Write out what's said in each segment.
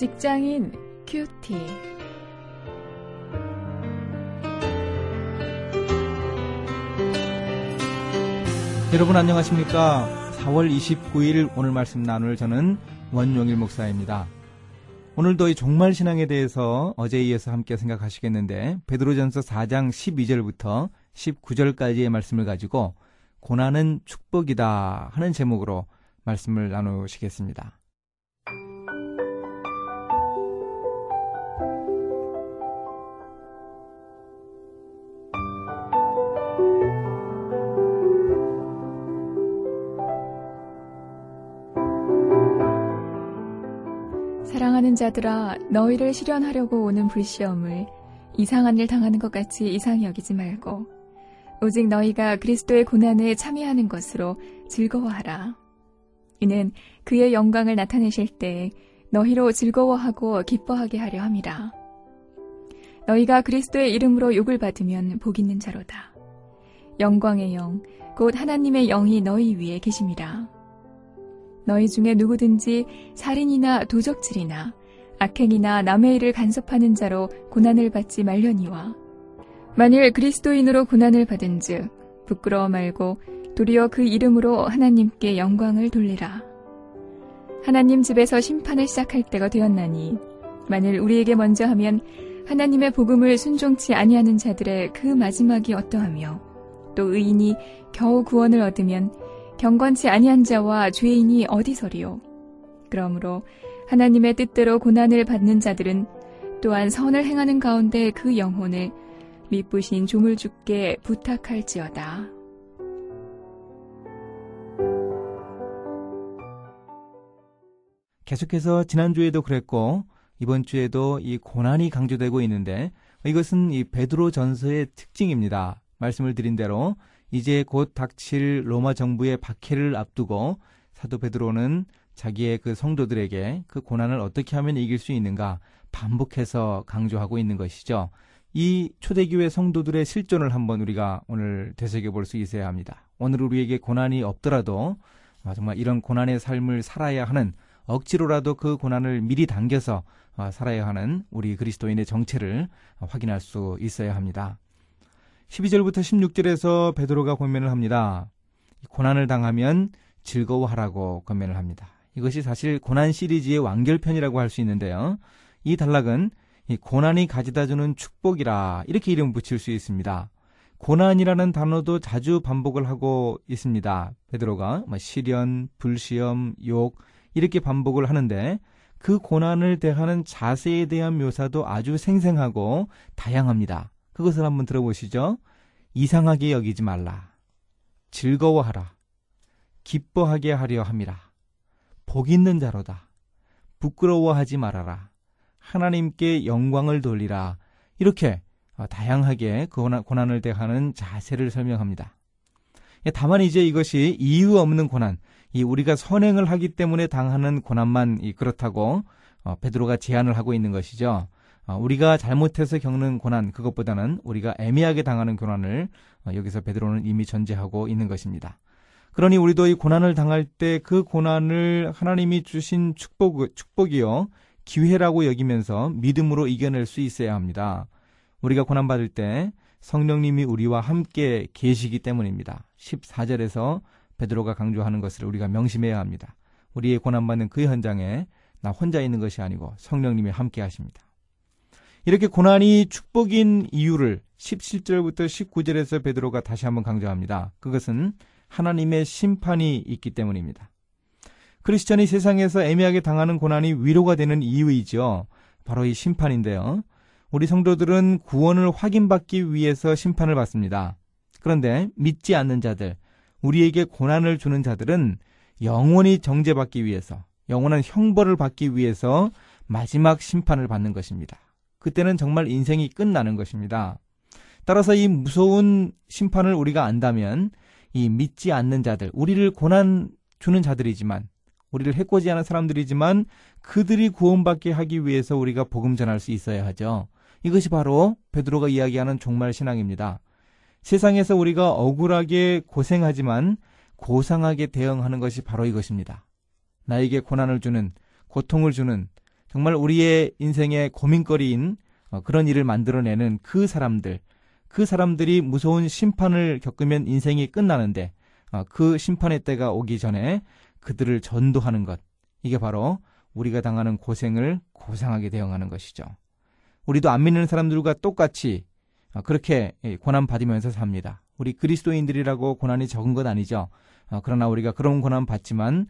직장인 큐티. 여러분 안녕하십니까? 4월 29일 오늘 말씀 나눌 저는 원용일 목사입니다. 오늘도 이 종말 신앙에 대해서 어제에 이어서 함께 생각하시겠는데 베드로전서 4장 12절부터 19절까지의 말씀을 가지고 고난은 축복이다 하는 제목으로 말씀을 나누시겠습니다. 사랑하는 자들아, 너희를 실현하려고 오는 불시험을 이상한 일 당하는 것 같이 이상히 여기지 말고, 오직 너희가 그리스도의 고난에 참여하는 것으로 즐거워하라. 이는 그의 영광을 나타내실 때 너희로 즐거워하고 기뻐하게 하려 함이라. 너희가 그리스도의 이름으로 욕을 받으면 복 있는 자로다. 영광의 영, 곧 하나님의 영이 너희 위에 계심이라. 너희 중에 누구든지 살인이나 도적질이나 악행이나 남의 일을 간섭하는 자로 고난을 받지 말려니와 만일 그리스도인으로 고난을 받은즉 부끄러워 말고 도리어 그 이름으로 하나님께 영광을 돌리라. 하나님 집에서 심판을 시작할 때가 되었나니 만일 우리에게 먼저 하면 하나님의 복음을 순종치 아니하는 자들의 그 마지막이 어떠하며 또 의인이 겨우 구원을 얻으면 경건치 아니한 자와 죄인이 어디서리요? 그러므로 하나님의 뜻대로 고난을 받는 자들은 또한 선을 행하는 가운데 그 영혼을 미쁘신 조물주께 부탁할지어다. 계속해서 지난주에도 그랬고 이번 주에도 이 고난이 강조되고 있는데 이것은 이 베드로 전서의 특징입니다. 말씀을 드린 대로 이제 곧 닥칠 로마 정부의 박해를 앞두고 사도 베드로는 자기의 그 성도들에게 그 고난을 어떻게 하면 이길 수 있는가 반복해서 강조하고 있는 것이죠. 이 초대교회 성도들의 실존을 한번 우리가 오늘 되새겨 볼 수 있어야 합니다. 오늘 우리에게 고난이 없더라도 정말 이런 고난의 삶을 살아야 하는 억지로라도 그 고난을 미리 당겨서 살아야 하는 우리 그리스도인의 정체를 확인할 수 있어야 합니다. 12절부터 16절에서 베드로가 권면을 합니다. 고난을 당하면 즐거워하라고 권면을 합니다. 이것이 사실 고난 시리즈의 완결편이라고 할 수 있는데요. 이 단락은 이 고난이 가져다 주는 축복이라 이렇게 이름 붙일 수 있습니다. 고난이라는 단어도 자주 반복을 하고 있습니다. 베드로가 뭐 시련, 불시험, 욕 이렇게 반복을 하는데 그 고난을 대하는 자세에 대한 묘사도 아주 생생하고 다양합니다. 그것을 한번 들어보시죠. 이상하게 여기지 말라. 즐거워하라. 기뻐하게 하려 함이라. 복 있는 자로다. 부끄러워하지 말아라. 하나님께 영광을 돌리라. 이렇게 다양하게 그 고난 을 대하는 자세를 설명합니다. 다만 이제 이것이 이유 없는 고난, 이 우리가 선행을 하기 때문에 당하는 고난만 그렇다고 어, 베드로가 제안을 하고 있는 것이죠. 어, 우리가 잘못해서 겪는 고난 그것보다는 우리가 애매하게 당하는 고난을 어, 여기서 베드로는 이미 전제하고 있는 것입니다. 그러니 우리도 이 고난을 당할 때 그 고난을 하나님이 주신 축복 축복이요 기회라고 여기면서 믿음으로 이겨낼 수 있어야 합니다. 우리가 고난 받을 때 성령님이 우리와 함께 계시기 때문입니다. 14절에서 베드로가 강조하는 것을 우리가 명심해야 합니다. 우리의 고난받는 그 현장에 나 혼자 있는 것이 아니고 성령님이 함께 하십니다. 이렇게 고난이 축복인 이유를 17절부터 19절에서 베드로가 다시 한번 강조합니다. 그것은 하나님의 심판이 있기 때문입니다. 크리스천이 세상에서 애매하게 당하는 고난이 위로가 되는 이유이죠. 바로 이 심판인데요. 우리 성도들은 구원을 확인받기 위해서 심판을 받습니다. 그런데 믿지 않는 자들, 우리에게 고난을 주는 자들은 영원히 정죄받기 위해서, 영원한 형벌을 받기 위해서 마지막 심판을 받는 것입니다. 그때는 정말 인생이 끝나는 것입니다. 따라서 이 무서운 심판을 우리가 안다면 이 믿지 않는 자들, 우리를 고난 주는 자들이지만 우리를 해코지 하는 사람들이지만 그들이 구원받게 하기 위해서 우리가 복음 전할 수 있어야 하죠. 이것이 바로 베드로가 이야기하는 종말 신앙입니다. 세상에서 우리가 억울하게 고생하지만 고상하게 대응하는 것이 바로 이것입니다. 나에게 고난을 주는 고통을 주는 정말 우리의 인생의 고민거리인 어, 그런 일을 만들어내는 그 사람들, 그 사람들이 무서운 심판을 겪으면 인생이 끝나는데 어, 그 심판의 때가 오기 전에 그들을 전도하는 것. 이게 바로 우리가 당하는 고생을 고상하게 대응하는 것이죠. 우리도 안 믿는 사람들과 똑같이 어, 그렇게 고난 받으면서 삽니다. 우리 그리스도인들이라고 고난이 적은 것 아니죠. 그러나 우리가 그런 고난 받지만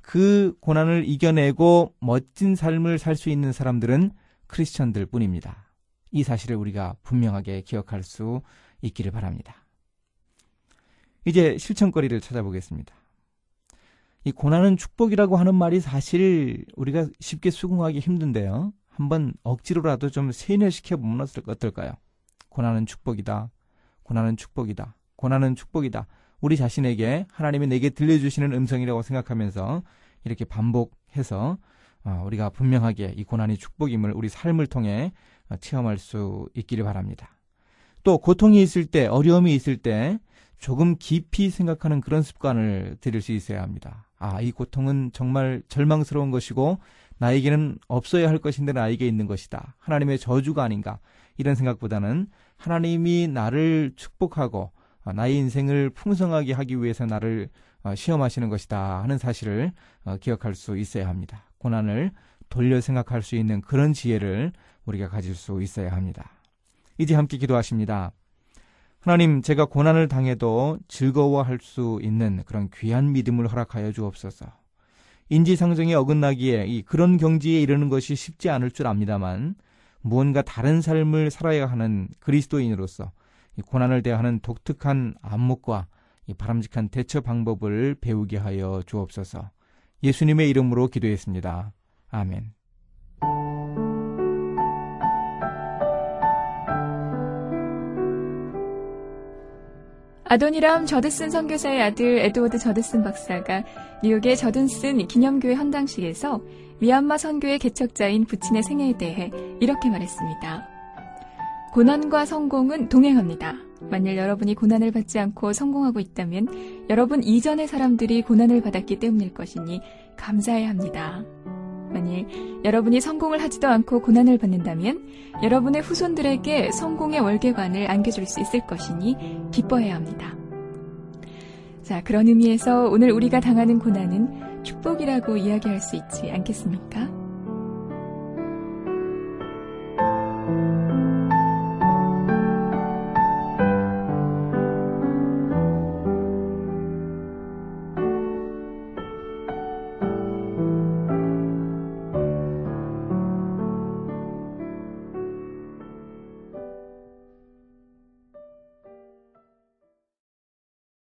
그 고난을 이겨내고 멋진 삶을 살 수 있는 사람들은 크리스천들 뿐입니다. 이 사실을 우리가 분명하게 기억할 수 있기를 바랍니다. 이제 실천거리를 찾아보겠습니다. 이 고난은 축복이라고 하는 말이 사실 우리가 쉽게 수긍하기 힘든데요. 한번 억지로라도 좀 세뇌시켜 보면 어떨까요? 고난은 축복이다. 고난은 축복이다. 고난은 축복이다. 우리 자신에게 하나님이 내게 들려주시는 음성이라고 생각하면서 이렇게 반복해서 어, 우리가 분명하게 이 고난이 축복임을 우리 삶을 통해 어, 체험할 수 있기를 바랍니다. 또 고통이 있을 때, 어려움이 있을 때 조금 깊이 생각하는 그런 습관을 들일 수 있어야 합니다. 아, 이 고통은 정말 절망스러운 것이고 나에게는 없어야 할 것인데 나에게 있는 것이다. 하나님의 저주가 아닌가. 이런 생각보다는 하나님이 나를 축복하고 어, 나의 인생을 풍성하게 하기 위해서 나를 시험하시는 것이다 하는 사실을 기억할 수 있어야 합니다. 고난을 돌려 생각할 수 있는 그런 지혜를 우리가 가질 수 있어야 합니다. 이제 함께 기도하십니다. 하나님, 제가 고난을 당해도 즐거워할 수 있는 그런 귀한 믿음을 허락하여 주옵소서. 인지상정에 어긋나기에 이 그런 경지에 이르는 것이 쉽지 않을 줄 압니다만 무언가 다른 삶을 살아야 하는 그리스도인으로서 이 고난을 대하는 독특한 안목과 이 바람직한 대처 방법을 배우게 하여 주옵소서. 예수님의 이름으로 기도했습니다. 아멘. 아도니람 저드슨 선교사의 아들 에드워드 저드슨 박사가 뉴욕의 저든슨 기념교회 헌당식에서 미얀마 선교의 개척자인 부친의 생애에 대해 이렇게 말했습니다. 고난과 성공은 동행합니다. 만일 여러분이 고난을 받지 않고 성공하고 있다면 여러분 이전의 사람들이 고난을 받았기 때문일 것이니 감사해야 합니다. 만일 여러분이 성공을 하지도 않고 고난을 받는다면 여러분의 후손들에게 성공의 월계관을 안겨줄 수 있을 것이니 기뻐해야 합니다. 자, 그런 의미에서 오늘 우리가 당하는 고난은 축복이라고 이야기할 수 있지 않겠습니까?